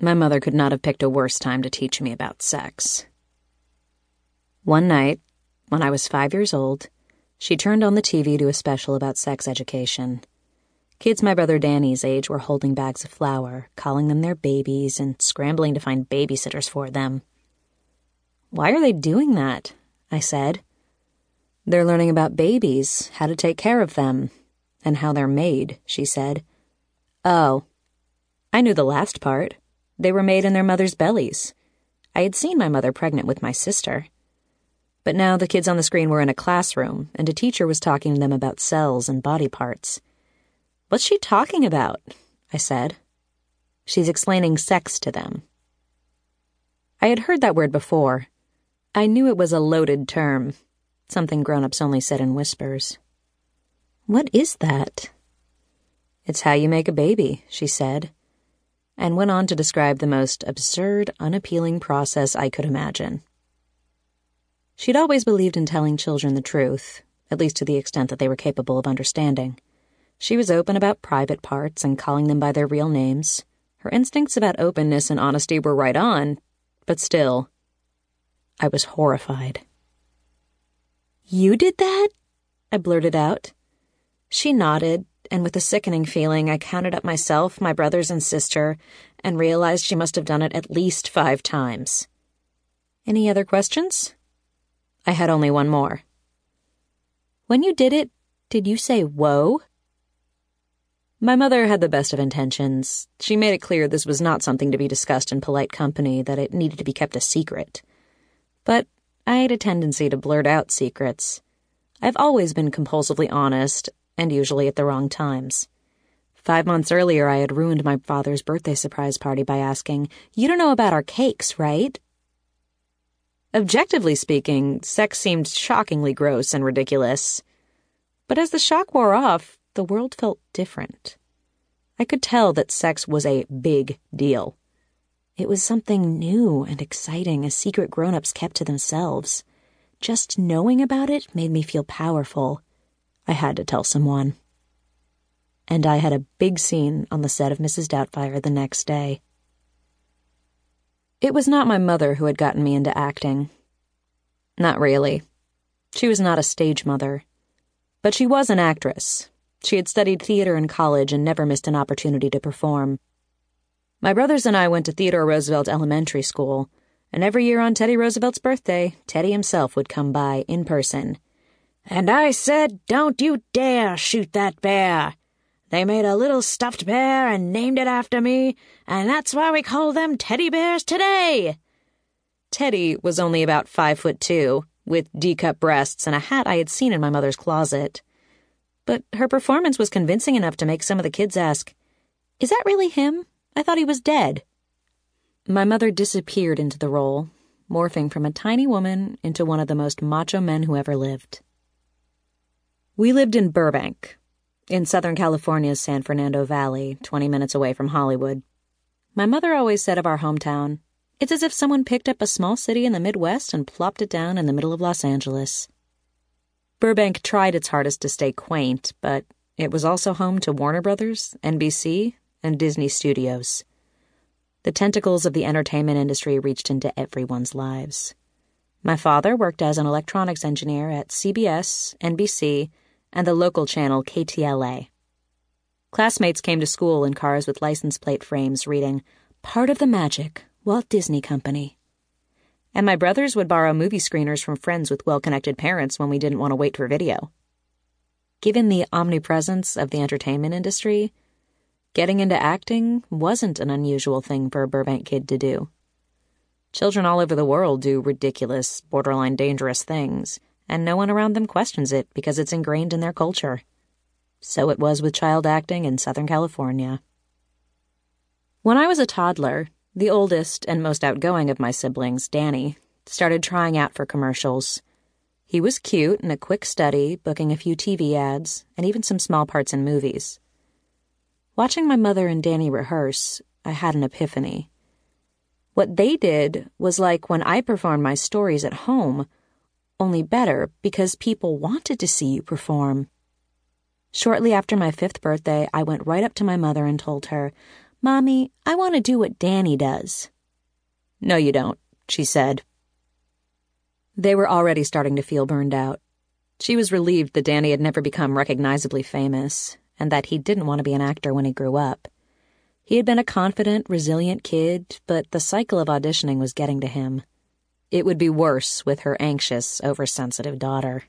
My mother could not have picked a worse time to teach me about sex. One night, when I was five years old, she turned on the TV to a special about sex education. Kids my brother Danny's age were holding bags of flour, calling them their babies, and scrambling to find babysitters for them. Why are they doing that? I said. They're learning about babies, how to take care of them, and how they're made, she said. Oh. I knew the last part. They were made in their mother's bellies. I had seen my mother pregnant with my sister. But now the kids on the screen were in a classroom, and a teacher was talking to them about cells and body parts. What's she talking about? I said. She's explaining sex to them. I had heard that word before. I knew it was a loaded term, something grown ups only said in whispers. What is that? It's how you make a baby, she said and went on to describe the most absurd, unappealing process I could imagine. She'd always believed in telling children the truth, at least to the extent that they were capable of understanding. She was open about private parts and calling them by their real names. Her instincts about openness and honesty were right on, but still, I was horrified. You did that? I blurted out. She nodded, and with a sickening feeling, I counted up myself, my brothers, and sister, and realized she must have done it at least five times. Any other questions? I had only one more. When you did it, did you say whoa? My mother had the best of intentions. She made it clear this was not something to be discussed in polite company, that it needed to be kept a secret. But I had a tendency to blurt out secrets. I've always been compulsively honest, and usually at the wrong times. Five months earlier, I had ruined my father's birthday surprise party by asking, You don't know about our cakes, right? Objectively speaking, sex seemed shockingly gross and ridiculous. But as the shock wore off, the world felt different. I could tell that sex was a big deal. It was something new and exciting a secret grown ups kept to themselves. Just knowing about it made me feel powerful I had to tell someone. And I had a big scene on the set of Mrs. Doubtfire the next day. It was not my mother who had gotten me into acting. Not really. She was not a stage mother. But she was an actress. She had studied theater in college and never missed an opportunity to perform. My brothers and I went to Theodore Roosevelt Elementary School, and every year on Teddy Roosevelt's birthday, Teddy himself would come by in person and I said, Don't you dare shoot that bear. They made a little stuffed bear and named it after me, and that's why we call them teddy bears today. Teddy was only about five foot two, with D cup breasts and a hat I had seen in my mother's closet. But her performance was convincing enough to make some of the kids ask, Is that really him? I thought he was dead. My mother disappeared into the role, morphing from a tiny woman into one of the most macho men who ever lived. We lived in Burbank, in Southern California's San Fernando Valley, 20 minutes away from Hollywood. My mother always said of our hometown, it's as if someone picked up a small city in the Midwest and plopped it down in the middle of Los Angeles. Burbank tried its hardest to stay quaint, but it was also home to Warner Brothers, NBC, and Disney Studios. The tentacles of the entertainment industry reached into everyone's lives. My father worked as an electronics engineer at CBS, NBC, and the local channel KTLA. Classmates came to school in cars with license plate frames reading, Part of the Magic, Walt Disney Company. And my brothers would borrow movie screeners from friends with well connected parents when we didn't want to wait for video. Given the omnipresence of the entertainment industry, getting into acting wasn't an unusual thing for a Burbank kid to do. Children all over the world do ridiculous, borderline dangerous things and no one around them questions it because it's ingrained in their culture. So it was with child acting in Southern California. When I was a toddler, the oldest and most outgoing of my siblings, Danny, started trying out for commercials. He was cute and a quick study, booking a few TV ads and even some small parts in movies. Watching my mother and Danny rehearse, I had an epiphany. What they did was like when I performed my stories at home only better because people wanted to see you perform. Shortly after my fifth birthday, I went right up to my mother and told her, Mommy, I want to do what Danny does. No, you don't, she said. They were already starting to feel burned out. She was relieved that Danny had never become recognizably famous, and that he didn't want to be an actor when he grew up. He had been a confident, resilient kid, but the cycle of auditioning was getting to him. It would be worse with her anxious, oversensitive daughter.